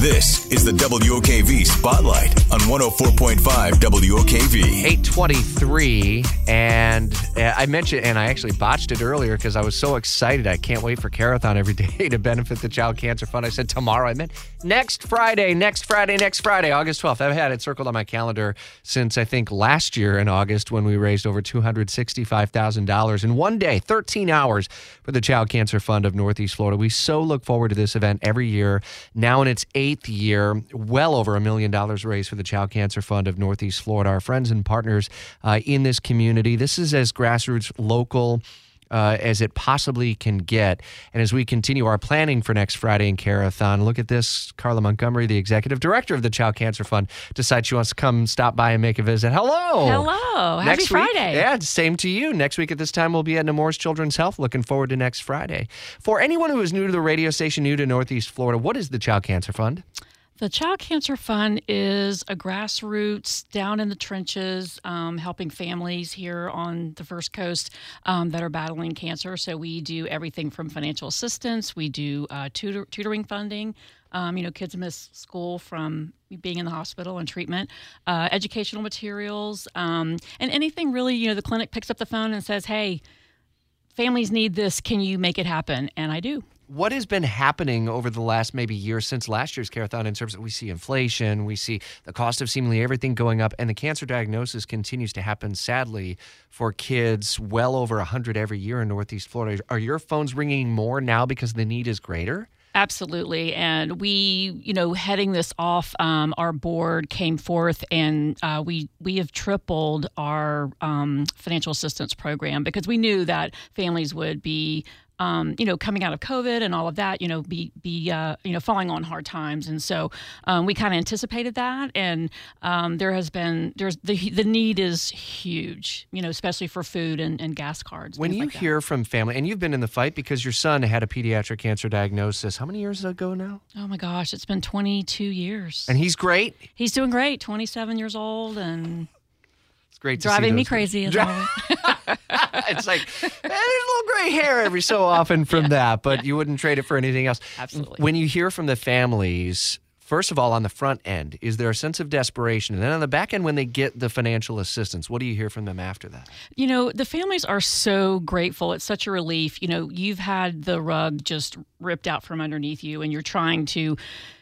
This is the WOKV Spotlight on 104.5 WOKV. 823 and uh, i mentioned and i actually botched it earlier because i was so excited. I can't wait for carathon every day to benefit the child cancer fund. I said tomorrow i meant next friday next friday next friday august 12th i've had it circled on my calendar since i think last year in august when we raised over $265000 in one day 13 hours for the child cancer fund of northeast florida. We so look forward to this event every year. Now in its eighth year well over a million dollars raised for the child cancer fund of northeast florida. Our friends and partners uh, in this community this is as grassroots local uh, as it possibly can get. And as we continue our planning for next Friday in Carathon, look at this. Carla Montgomery, the executive director of the Child Cancer Fund, decides she wants to come stop by and make a visit. Hello. Hello. Happy Next week- Friday. yeah, same to you. Next week at this time, we'll be at Nemours Children's Health. Looking forward to next Friday. For anyone who is new to the radio station, new to Northeast Florida, what is the Child Cancer Fund? The Child Cancer Fund is a grassroots, down in the trenches, um, helping families here on the First Coast um, that are battling cancer. So we do everything from financial assistance, we do uh, tutor- tutoring funding. Um, you know, kids miss school from being in the hospital and treatment, uh, educational materials, um, and anything really. You know, the clinic picks up the phone and says, "Hey, families need this. Can you make it happen?" And I do. What has been happening over the last maybe year since last year's Carathon in terms of we see inflation, we see the cost of seemingly everything going up, and the cancer diagnosis continues to happen sadly for kids well over 100 every year in Northeast Florida. Are your phones ringing more now because the need is greater? Absolutely. And we, you know, heading this off, um, our board came forth and uh, we we have tripled our um, financial assistance program because we knew that families would be. Um, you know, coming out of COVID and all of that, you know, be be uh, you know falling on hard times, and so um, we kind of anticipated that, and um, there has been there's the the need is huge, you know, especially for food and, and gas cards. When you like that. hear from family, and you've been in the fight because your son had a pediatric cancer diagnosis, how many years ago now? oh my gosh, it's been 22 years, And he's great. He's doing great. 27 years old and It's great to see driving me those- crazy. As always. it's like eh, there's a little gray hair every so often from that, but you wouldn't trade it for anything else. Absolutely. When you hear from the families, first of all, on the front end, is there a sense of desperation? And then on the back end, when they get the financial assistance, what do you hear from them after that? You know, the families are so grateful. It's such a relief. You know, you've had the rug just ripped out from underneath you and you're trying to,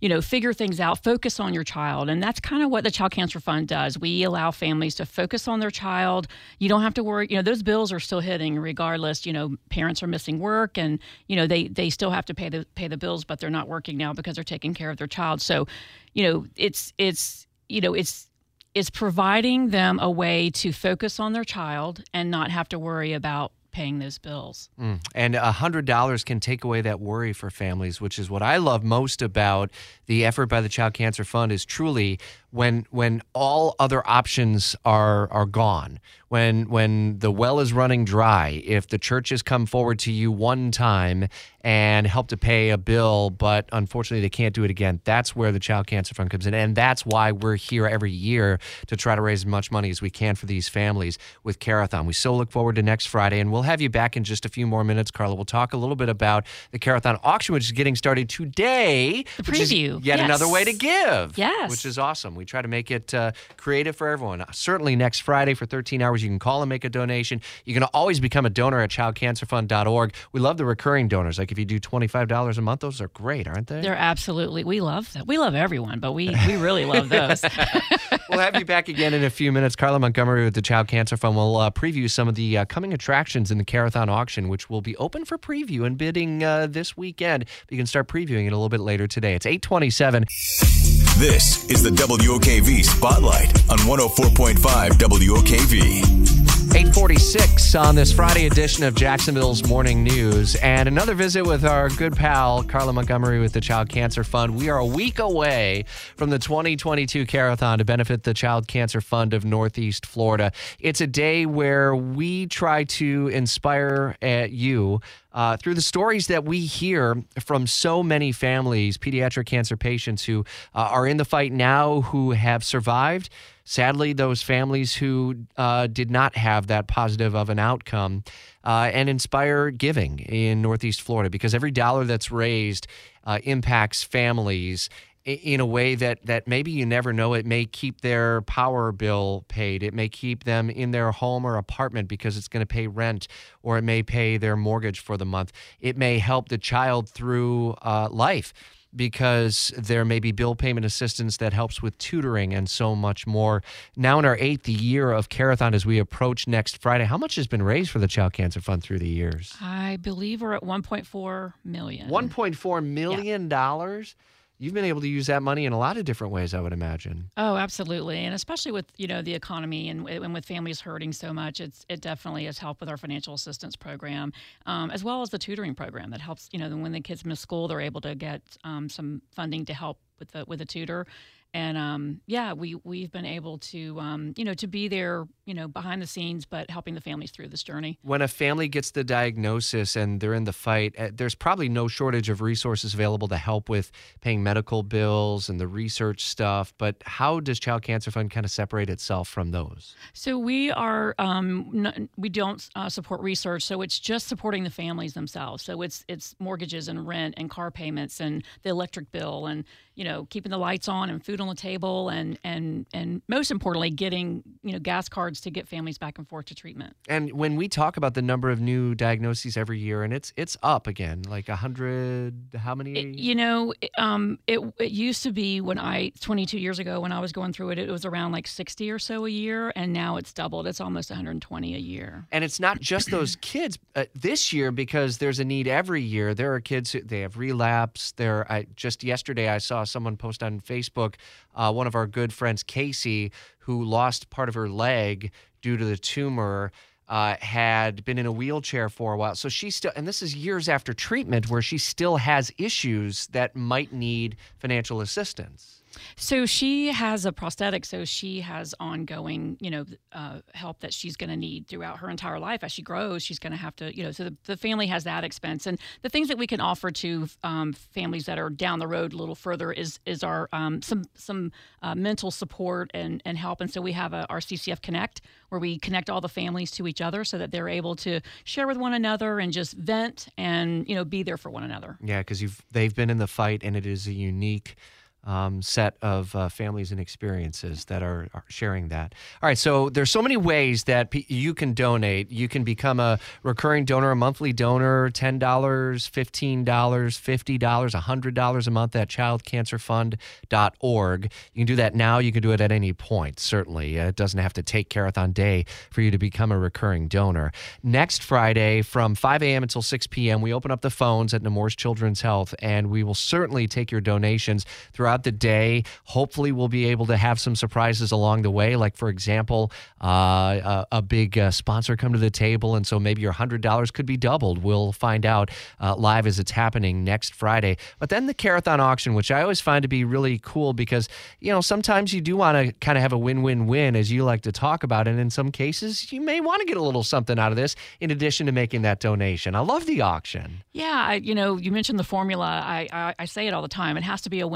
you know, figure things out, focus on your child. And that's kind of what the Child Cancer Fund does. We allow families to focus on their child. You don't have to worry, you know, those bills are still hitting regardless. You know, parents are missing work and, you know, they they still have to pay the pay the bills, but they're not working now because they're taking care of their child. So, you know, it's it's you know, it's is providing them a way to focus on their child and not have to worry about paying those bills. Mm. And $100 can take away that worry for families, which is what I love most about the effort by the Child Cancer Fund is truly when when all other options are are gone. When when the well is running dry, if the church has come forward to you one time and help to pay a bill, but unfortunately they can't do it again, that's where the Child Cancer Fund comes in. And that's why we're here every year to try to raise as much money as we can for these families with Carathon. We so look forward to next Friday, and we'll have you back in just a few more minutes, Carla. We'll talk a little bit about the Carathon auction, which is getting started today. The which is preview, yet yes. another way to give. Yes. Which is awesome. We try to make it uh, creative for everyone. Certainly next Friday for 13 hours, you can call and make a donation. You can always become a donor at childcancerfund.org. We love the recurring donors. Like if you do $25 a month, those are great, aren't they? They're absolutely we love that. We love everyone, but we we really love those. we'll have you back again in a few minutes. Carla Montgomery with the Child Cancer Fund will uh, preview some of the uh, coming attractions in the Carathon auction, which will be open for preview and bidding uh, this weekend. You can start previewing it a little bit later today. It's 827. This is the WOKV Spotlight on 104.5 WOKV. 846 on this Friday edition of Jacksonville's Morning News. And another visit with our good pal, Carla Montgomery with the Child Cancer Fund. We are a week away from the 2022 Carathon to benefit the Child Cancer Fund of Northeast Florida. It's a day where we try to inspire uh, you uh, through the stories that we hear from so many families, pediatric cancer patients who uh, are in the fight now, who have survived. Sadly, those families who uh, did not have that positive of an outcome, uh, and inspire giving in Northeast Florida because every dollar that's raised uh, impacts families in a way that that maybe you never know. It may keep their power bill paid. It may keep them in their home or apartment because it's going to pay rent, or it may pay their mortgage for the month. It may help the child through uh, life because there may be bill payment assistance that helps with tutoring and so much more. Now, in our eighth year of Carathon, as we approach next Friday, how much has been raised for the Child Cancer Fund through the years? I believe we're at 1.4 million. $1.4 million. dollars. You've been able to use that money in a lot of different ways, I would imagine. Oh, absolutely, and especially with you know the economy and, and with families hurting so much, it's it definitely has helped with our financial assistance program, um, as well as the tutoring program that helps. You know, when the kids miss school, they're able to get um, some funding to help with the with a tutor, and um, yeah, we we've been able to um, you know to be there you know behind the scenes, but helping the families through this journey. When a family gets the diagnosis and they're in the fight, uh, there's probably no shortage of resources available to help with paying medical bills and the research stuff. But how does Child Cancer Fund kind of separate itself from those? So we are um, n- we don't uh, support research, so it's just supporting the families themselves. So it's it's mortgages and rent and car payments and the electric bill and you know keeping the lights on and food on the table and and and most importantly getting you know gas cards to get families back and forth to treatment. And when we talk about the number of new diagnoses every year, and it's it's up again, like a hundred. How many? It- you know, it, um, it it used to be when I 22 years ago when I was going through it, it was around like 60 or so a year, and now it's doubled. It's almost 120 a year. And it's not just those kids uh, this year because there's a need every year. There are kids who they have relapse. There, I just yesterday I saw someone post on Facebook, uh, one of our good friends Casey, who lost part of her leg due to the tumor. Uh, had been in a wheelchair for a while, so she still, and this is years after treatment, where she still has issues that might need financial assistance. So she has a prosthetic, so she has ongoing, you know, uh, help that she's going to need throughout her entire life. As she grows, she's going to have to, you know, so the, the family has that expense. And the things that we can offer to um, families that are down the road a little further is is our um, some some uh, mental support and and help. And so we have a, our CCF Connect where we connect all the families to each other so that they're able to share with one another and just vent and you know be there for one another. Yeah, because you've they've been in the fight, and it is a unique um, set of uh, families and experiences that are, are sharing that. All right, so there's so many ways that pe you can donate. You can become a recurring donor, a monthly donor, ten dollars, fifteen dollars, fifty dollars, hundred dollars a month at childcancerfund.org. You can do that now. You can do it at any point. Certainly, Uh, it doesn't have to take Carathon Day for you to become a recurring donor. Next Friday from 5 a.m. until 6 p.m., we open up the phones at Nemours Children's Health, and we will certainly take your donations throughout the day. Hopefully, we'll be able to have some surprises along the way, like, for example, uh, a, a big uh, sponsor come to the table, and so maybe your $100 could be doubled. We'll find out uh, live as it's happening next Friday. But then the Carathon auction, which I always find to be really cool because, you know, sometimes you do want to kind of have a win win win, as you like to talk about. And in some cases, you may want to get a little something out of this in addition to making that donation. I love the auction. Yeah, I, you know, you mentioned the formula. I, I I say it all the time. It has to be a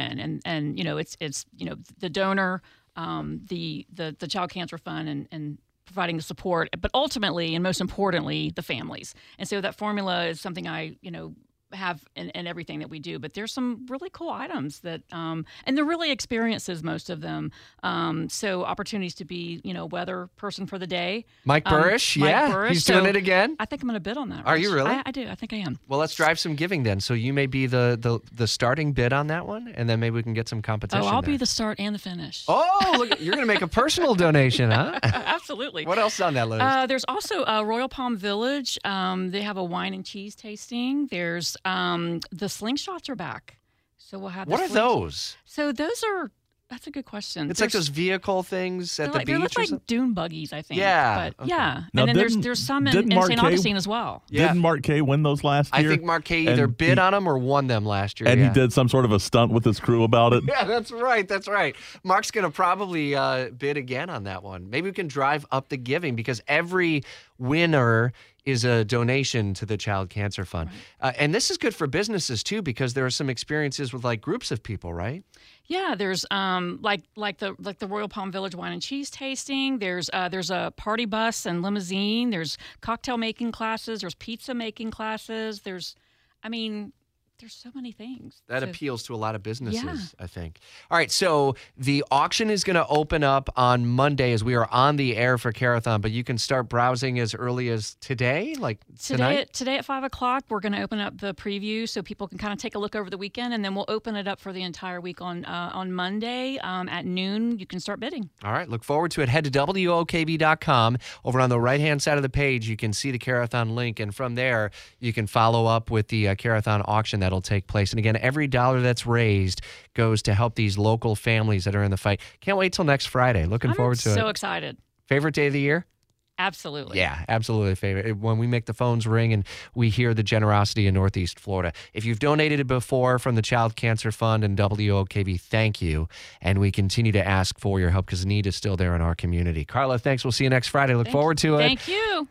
win-win-win, and and you know, it's it's you know the donor, um, the the the child cancer fund, and and providing the support, but ultimately and most importantly, the families. And so that formula is something I you know have in, in everything that we do. But there's some really cool items that, um, and they're really experiences, most of them. Um, so opportunities to be, you know, weather person for the day. Mike Um, Buresh, Mike yeah, Buresh. he's doing it again. I think I'm going to bid on that. Are you really? I, I do. I think I am. Well, let's drive some giving then. So you may be the the, the starting bid on that one, and then maybe we can get some competition. Oh, I'll there. be the start and the finish. Oh, look! You're going to make a personal donation, huh? Absolutely. what else is on that list? Uh, there's also uh, Royal Palm Village. Um, they have a wine and cheese tasting. There's um, the slingshots are back, so we'll have. the what are those? So those are. That's a good question. It's like those vehicle things They're at the like, they beach look or like something. dune buggies, I think. Yeah, But okay. yeah. Now, and then there's there's some in, in St. Marquet- Augustine as well. Yeah. Didn't Mark Kaye win those last year? I think Mark Marquet either And bid he- on them or won them last year. and yeah. he did some sort of a stunt with his crew about it. Yeah, that's right. That's right. Mark's going to probably uh, bid again on that one. Maybe we can drive up the giving because every winner is a donation to the Child Cancer Fund. Uh, and this is good for businesses too because there are some experiences with like groups of people, right? Yeah, there's um like like the like the Royal Palm Village wine and cheese tasting. There's uh, there's a party bus and limousine. There's cocktail making classes. There's pizza making classes. There's, I mean, there's so many things That So- appeals to a lot of businesses, Yeah. I think. All right, so the auction is going to open up on Monday as we are on the air for Carathon, but you can start browsing as early as today, like Today tonight. at, today at five o'clock, we're going to open up the preview so people can kind of take a look over the weekend, and then we'll open it up for the entire week on uh, on Monday um, at noon. You can start bidding. All right, look forward to it. Head to WOKV.com. Over on the right hand side of the page, you can see the Carathon link, and from there, you can follow up with the uh, Carathon auction that'll take place. And again, every dollar that's raised goes to help these local families that are in the fight. Can't wait till next Friday. Looking I'm forward to so it. So excited. Favorite day of the year? Absolutely. Yeah, absolutely favorite. When we make the phones ring and we hear the generosity in Northeast Florida. If you've donated before from the Child Cancer Fund and WOKV, thank you. And we continue to ask for your help because the need is still there in our community. Carla, thanks. We'll see you next Friday. Look Thank- forward to it. Thank you.